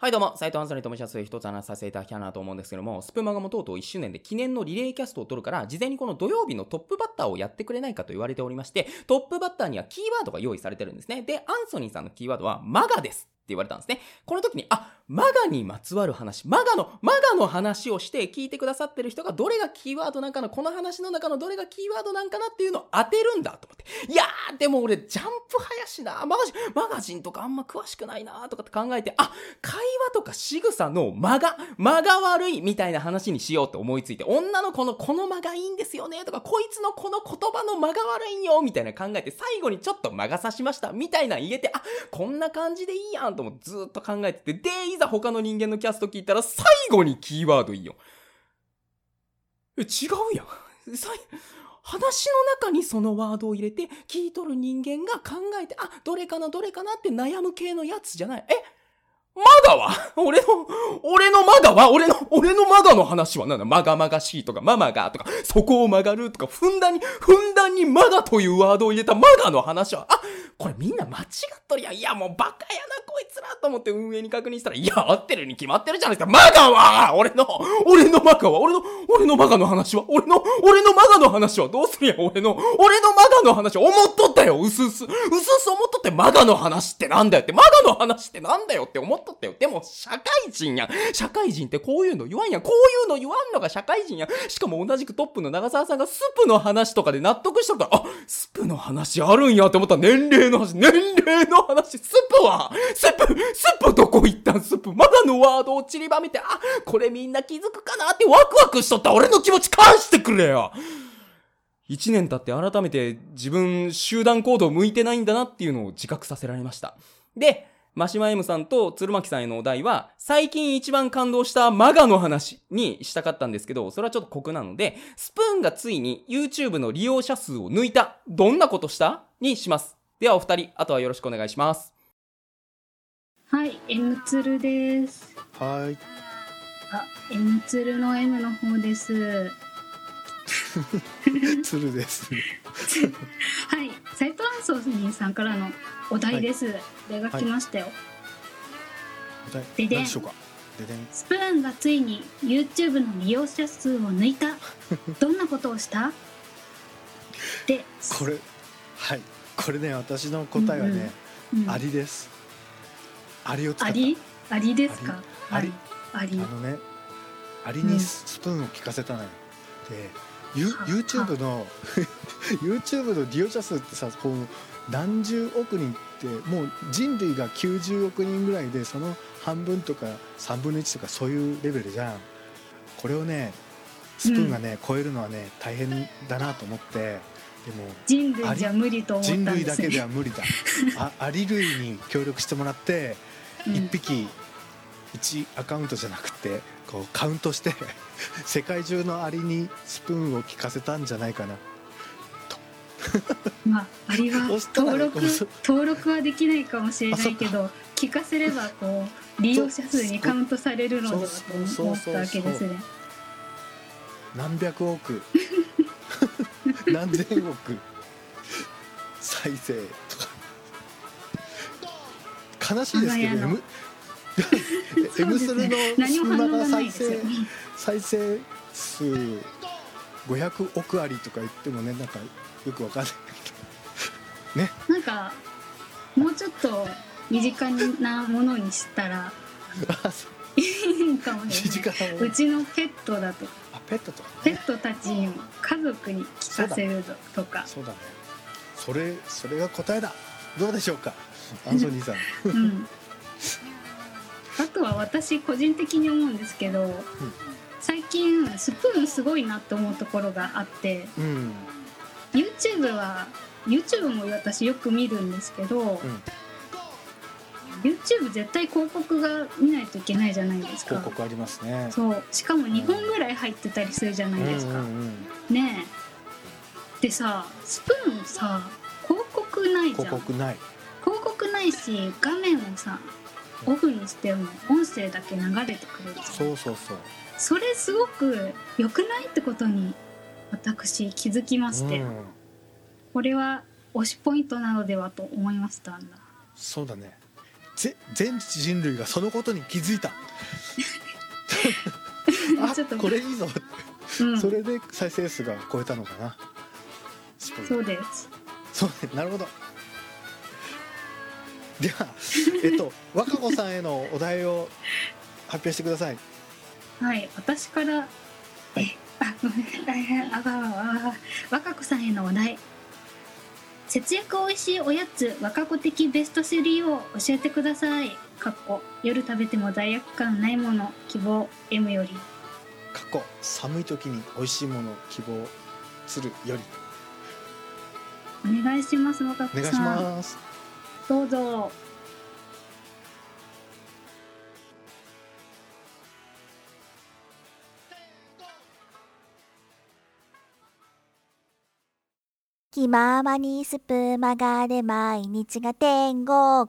はいどうも、斉藤アンサリーと申します。一つ話させていただきたいなと思うんですけども、スプーマガもとうとう1周年で記念のリレーキャストを取るから、事前にこの土曜日のトップバッターをやってくれないかと言われておりまして、トップバッターにはキーワードが用意されてるんですね。で、アンソニーさんのキーワードは、マガです。って言われたんですね。この時に、あ、マガにまつわる話、マガの、マガの話をして聞いてくださってる人がどれがキーワードなんかな、この話の中のどれがキーワードなんかなっていうのを当てるんだと思って。いやー、でも俺、ジャンプ派やしな、マガジン、マガジンとかあんま詳しくないなとかって考えて、あ、会話とか仕草の間が、間が悪いみたいな話にしようって思いついて、女の子のこの間がいいんですよねとか、こいつのこの言葉の間が悪いんよみたいな考えて、最後にちょっと間が差しましたみたいな言えて、あ、こんな感じでいいやんと思ってずっと考えてて、で、いざ他の人間のキャスト聞いたら、最後にキーワードいいよ。え、違うやん。話の中にそのワードを入れて、聞いとる人間が考えて、あ、どれかな、どれかなって悩む系のやつじゃない。えマガは？俺の、俺のマガは？俺の、俺のマガの話はなんだ？マガマガしいとか、ママガとか、そこを曲がるとか、ふんだんに、ふんだんにマガというワードを入れたマガの話は、あ、これみんな間違っとるやん。いや、もうバカやな、こいつらと思って運営に確認したら、いや、合ってるに決まってるじゃないですか。マガは？俺の、俺のマガは？俺の、俺のマガの話は？俺の、俺のマガの話は？どうするやん、俺の、俺のマガの話、思っとったよ、うすうす。うすうす思っとって、マガの話ってなんだよって、マガの話ってなんだよって思っとったよ。でも、社会人やん。社会人ってこういうの言わんやん。こういうの言わんのが社会人やん。しかも同じくトップの長澤さんがスプの話とかで納得しとったら、あ、スプの話あるんやって思ったら年齢の話、年齢の話、スプはスプ、スプどこ行ったん？スプまだのワードを散りばめて、あ、これみんな気づくかなってワクワクしとった俺の気持ち返してくれよ一年経って改めて自分集団行動向いてないんだなっていうのを自覚させられました。で、マシマ M さんと鶴巻さんへのお題は、最近一番感動したマガの話にしたかったんですけど、それはちょっと酷なので、スプーンがついに YouTube の利用者数を抜いた、どんなことした？にします。ではお二人、あとはよろしくお願いします。はい、M ツルです。はい。あ、M ツルの M の方です。鶴です。はい、斉藤アンソニーさんからのお題です。お題が来ましたよ。ででん何でしょうか？ででん。スプーンがついに YouTube の利用者数を抜いた。どんなことをした？で、これ。はい。これね、私の答えはね、うんアリです。アリを使った。アリ？アリですか？アリはいアリあのね。アリにススプーンを効かせたのよ。で、ユは YouTube の YouTube の利用者数ってさ、こう何十億人ってもう人類が90億人ぐらいでその半分とか3分の1とかそういうレベルじゃん。これをね、スプーンがね、超えるのはね大変だなと思って。でも人類じゃ無理と思ったん人類だけですね。では無理だあアリ類に協力してもらってうん1匹1アカウントじゃなくてこうカウントして 世界中のアリにスプーンを効かせたんじゃないかな。まあ、ありは 登録登録はできないかもしれないけど聞かせればこう利用者数にカウントされるのではと思ったわけですね。何百億。何千億。再生とか。悲しいですけど我が家の M スルの何も反応が再生再生数500億ありとか言ってもねなんかよくわかんないけどね。なんかもうちょっと身近なものにしたらいいかもし身れない。うちのペットだとか。あペットとか。ねペットたちにも家族に聞かせるとか、そうだね。それそれが答えだ。どうでしょうか？アンソニーさん。うん、あとは私個人的に思うんですけど、最近スプーンすごいなって思うところがあってうん YouTube は YouTube も私よく見るんですけど、うん YouTube 絶対広告が見ないといけないじゃないですか。広告ありますね。そう。しかも2本ぐらい入ってたりするじゃないですか、うんうんうんねえ。でさスプーンさ広告ないじゃん。広告ない。広告ないし画面をさオフにしても音声だけ流れてくれるそうそうそう。それすごく良くないってことに私気づきまして、うん。これは推しポイントなのではと思いました。そうだね。ぜ全人類がそのことに気づいた。あちょっとこれいいぞ、うん、それで再生数が超えたのかな。そうです。そうね。なるほどではえっと若子さんへのお題を発表してください。はい私から。えあごめん。大変。あがあ若子さんへのお題。節約おいしいおやつ若子的ベスト3を教えてください。かっこ。夜食べても罪悪感ないもの希望。M より。過去寒い時に美味しいものを希望するより。お願いします若子お願いしさんますどうぞ気ままにスプマガで毎日が天国。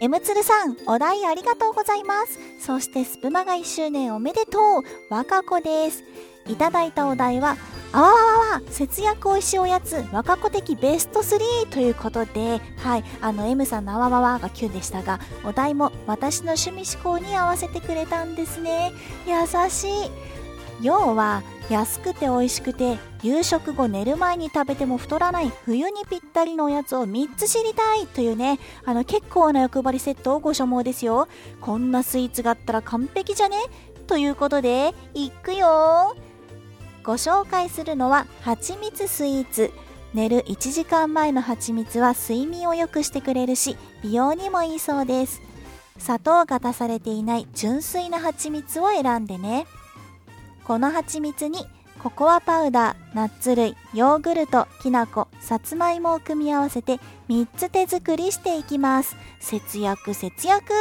M つるさん、お題ありがとうございます。そしてスプマガ1周年おめでとう。若子です。いただいたお題は、あわわわ節約おいしいおやつ若子的ベスト3ということで、はい、あの M さんのあわわわが9でしたが、お題も私の趣味思考に合わせてくれたんですね。優しい。要は安くて美味しくて夕食後寝る前に食べても太らない冬にぴったりのおやつを3つ知りたいというねあの結構な欲張りセットをご所望ですよこんなスイーツがあったら完璧じゃね？ということでいくよご紹介するのは蜂蜜スイーツ。寝る1時間前の蜂蜜は睡眠を良くしてくれるし美容にもいいそうです。砂糖が足されていない純粋な蜂蜜を選んでね。この蜂蜜にココアパウダー、ナッツ類、ヨーグルト、きな粉、さつまいもを組み合わせて3つ手作りしていきます。節約節約。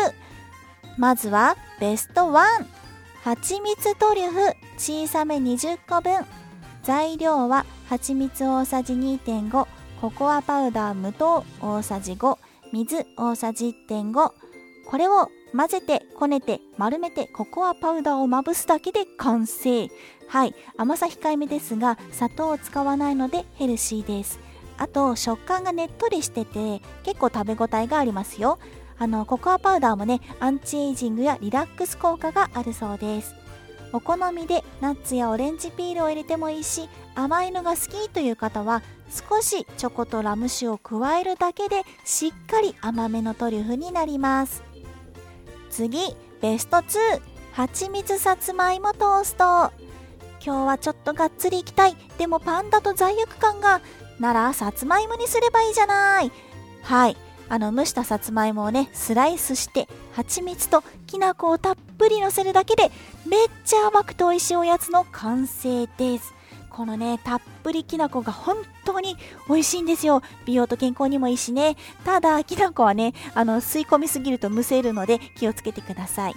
まずはベスト1蜂蜜トリュフ小さめ20個分。材料は蜂蜜大さじ2.5ココアパウダー無糖大さじ5水大さじ1.5これを混ぜてこねて丸めてココアパウダーをまぶすだけで完成。はい。甘さ控えめですが砂糖を使わないのでヘルシーです。あと食感がねっとりしてて結構食べ応えがありますよ。あのココアパウダーもねアンチエイジングやリラックス効果があるそうです。お好みでナッツやオレンジピールを入れてもいいし甘いのが好きという方は少しチョコとラム酒を加えるだけでしっかり甘めのトリュフになります。次ベスト2蜂蜜さつまいもトースト。今日はちょっとがっつりいきたい。でもパンダと罪悪感が。ならさつまいもにすればいいじゃない。はい。あの蒸したさつまいもをねスライスして蜂蜜ときな粉をたっぷりのせるだけでめっちゃ甘くて美味しいおやつの完成です。このねたっぷりきな粉が本当に美味しいんですよ。美容と健康にもいいしね。ただきな粉はねあの吸い込みすぎるとむせるので気をつけてください。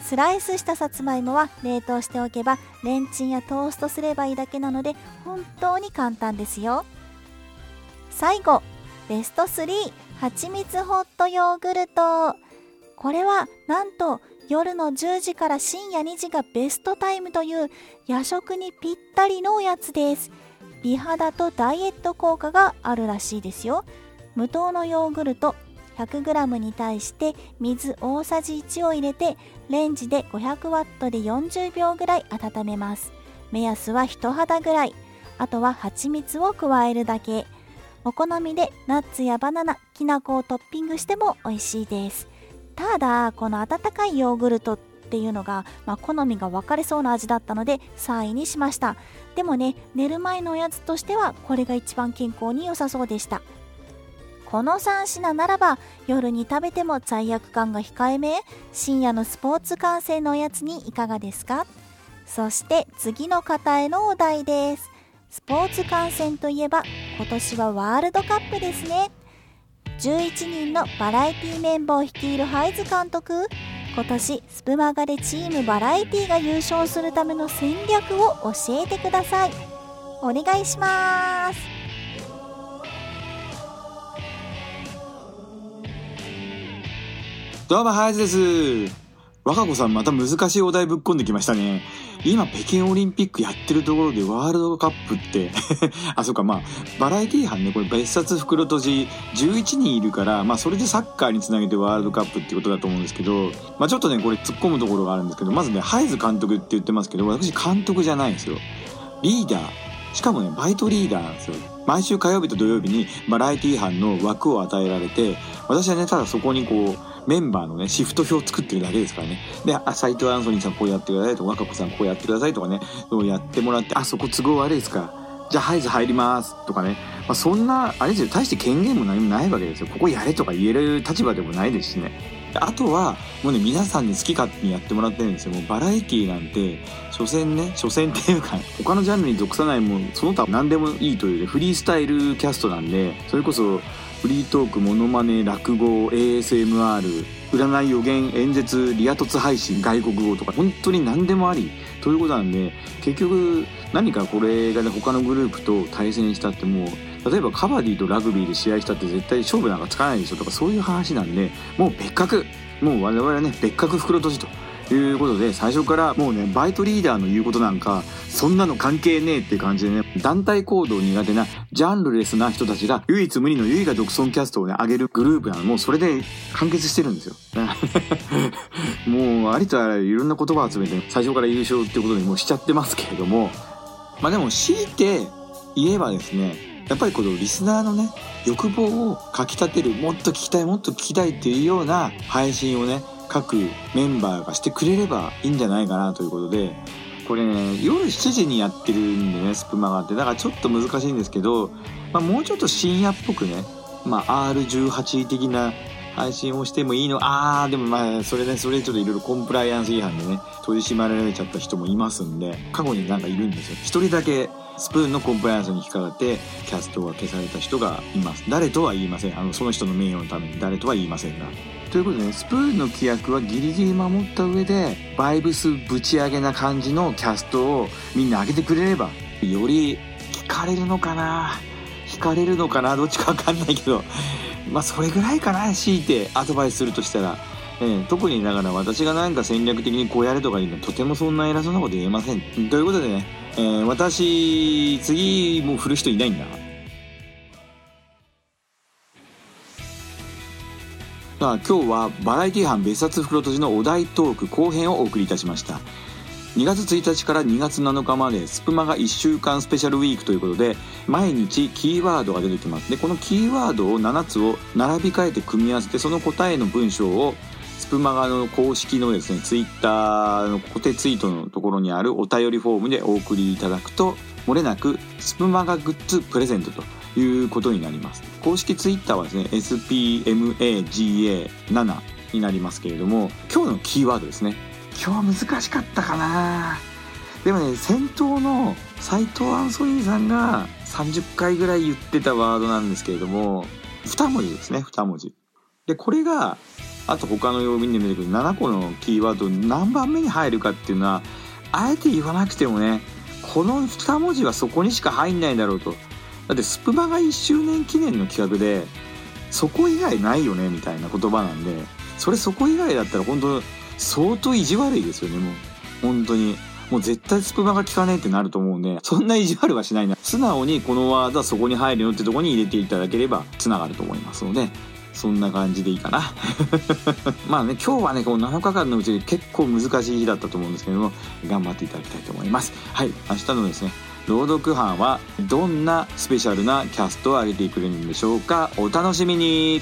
スライスしたさつまいもは冷凍しておけばレンチンやトーストすればいいだけなので本当に簡単ですよ。最後ベスト3蜂蜜ホットヨーグルト。これはなんと夜の10時から深夜2時がベストタイムという夜食にぴったりのおやつです。美肌とダイエット効果があるらしいですよ。無糖のヨーグルト 100g に対して水大さじ1を入れてレンジで 500W で40秒ぐらい温めます。目安は人肌ぐらい。あとは蜂蜜を加えるだけ。お好みでナッツやバナナきな粉をトッピングしても美味しいです。ただこの温かいヨーグルトっていうのが、まあ、好みが分かれそうな味だったので3位にしました。でもね寝る前のおやつとしてはこれが一番健康に良さそうでした。この3品ならば夜に食べても罪悪感が控えめ。深夜のスポーツ観戦のおやつにいかがですか？そして次の方へのお題です。スポーツ観戦といえば今年はワールドカップですね。11人のバラエティメンバーを率いるハイズ監督。今年スプマガでチームバラエティが優勝するための戦略を教えてください。お願いします。どうも、ハイズです。若子さんまた難しいお題ぶっ込んできましたね。今北京オリンピックやってるところでワールドカップって あ、そうか、まあ、バラエティ班ね、これ別冊袋閉じ11人いるから、まあそれでサッカーにつなげてワールドカップってことだと思うんですけど、まあちょっとね、これ突っ込むところがあるんですけど、まずね、ハイズ監督って言ってますけど、私監督じゃないんですよ。リーダー。しかもね、バイトリーダーなんですよ。毎週火曜日と土曜日にバラエティ班の枠を与えられて、私はね、ただそこにこう、メンバーのね、シフト表を作ってるだけですからね。で、あ、斎藤アンソニーさんこうやってくださいとか、若子さんこうやってくださいとかね、そうやってもらって、あ、そこ都合悪いですか。じゃあ、ハイズ入りますとかね。まあ、そんな、あれですよ、大して権限も何もないわけですよ。ここやれとか言える立場でもないですしね。あとは、もうね、皆さんに好き勝手にやってもらってるんですよ。もうバラエティなんて、所詮ね、所詮っていうか、他のジャンルに属さないもん、その他何でもいいというね、フリースタイルキャストなんで、それこそ、フリートーク、モノマネ、落語、ASMR、占い予言、演説、リア凸配信、外国語とか、本当に何でもあり、ということなんで、結局、何かこれがね、他のグループと対戦したってもう、例えばカバディとラグビーで試合したって絶対勝負なんかつかないでしょとか、そういう話なんで、もう別格、もう我々はね、別格袋閉じと。ということで、最初からもうね、バイトリーダーの言うことなんか、そんなの関係ねえって感じでね、団体行動苦手な、ジャンルレスな人たちが、唯一無二の唯我独尊キャストをね、上げるグループなの。もうそれで完結してるんですよ。もう、ありとあらゆるいろんな言葉を集めて、最初から優勝ってことにもうしちゃってますけれども、まあでも強いて言えばですね、やっぱりこのリスナーのね、欲望をかき立てる、もっと聞きたい、もっと聞きたいっていうような配信をね、各メンバーがしてくれればいいんじゃないかなということで、これね、夜7時にやってるんでね、スプマガって。だからちょっと難しいんですけど、まあ、もうちょっと深夜っぽくね、まあ、R18 的な配信をしてもいいのあー、でもまあ、それね、それちょっといろいろコンプライアンス違反でね、取り締まられちゃった人もいますんで、過去になんかいるんですよ。一人だけスプーンのコンプライアンスに引っかかってキャストが消された人がいます誰とは言いませんあのその人の名誉のために誰とは言いませんがということでねスプーンの規約はギリギリ守った上でバイブスぶち上げな感じのキャストをみんな上げてくれればより聞かれるのかな惹かれるのかなどっちかわかんないけどまあそれぐらいかな強いてアドバイスするとしたらえー、特にだから私がなんか戦略的にこうやれとか言うのはとてもそんな偉そうなこと言えません。ということでね、えー、私、次もう振る人いないんだ。今日はバラエティ班別冊袋閉じのお題トーク後編をお送りいたしました。2月1日から2月7日までスプマが1週間スペシャルウィークということで毎日キーワードが出てきますでこのキーワードを7つを並び替えて組み合わせてその答えの文章をスプマガの公式のですね、ツイッターの固定ツイートのところにあるお便りフォームでお送りいただくと、漏れなくスプマガグッズプレゼントということになります。公式ツイッターはですね、spmaga7 になりますけれども、今日のキーワードですね。今日は難しかったかなでもね、先頭の斎藤アンソニーさんが30回ぐらい言ってたワードなんですけれども、2文字ですね、2文字。で、これがあと他の曜日に出てくる7個のキーワード何番目に入るかっていうのはあえて言わなくてもねこの2文字はそこにしか入んないだろうとだってスプマが1周年記念の企画でそこ以外ないよねみたいな言葉なんでそれそこ以外だったら本当相当意地悪いですよねもう本当にもう絶対スプマが効かねえってなると思うんでそんな意地悪はしないな素直にこのワードはそこに入るよってとこに入れていただければ繋がると思いますのでそんな感じでいいかな。まあね、今日はね、この7日間のうちで結構難しい日だったと思うんですけども、頑張っていただきたいと思います。はい、明日のですね、朗読班はどんなスペシャルなキャストを上げてくれるんでしょうか？お楽しみに。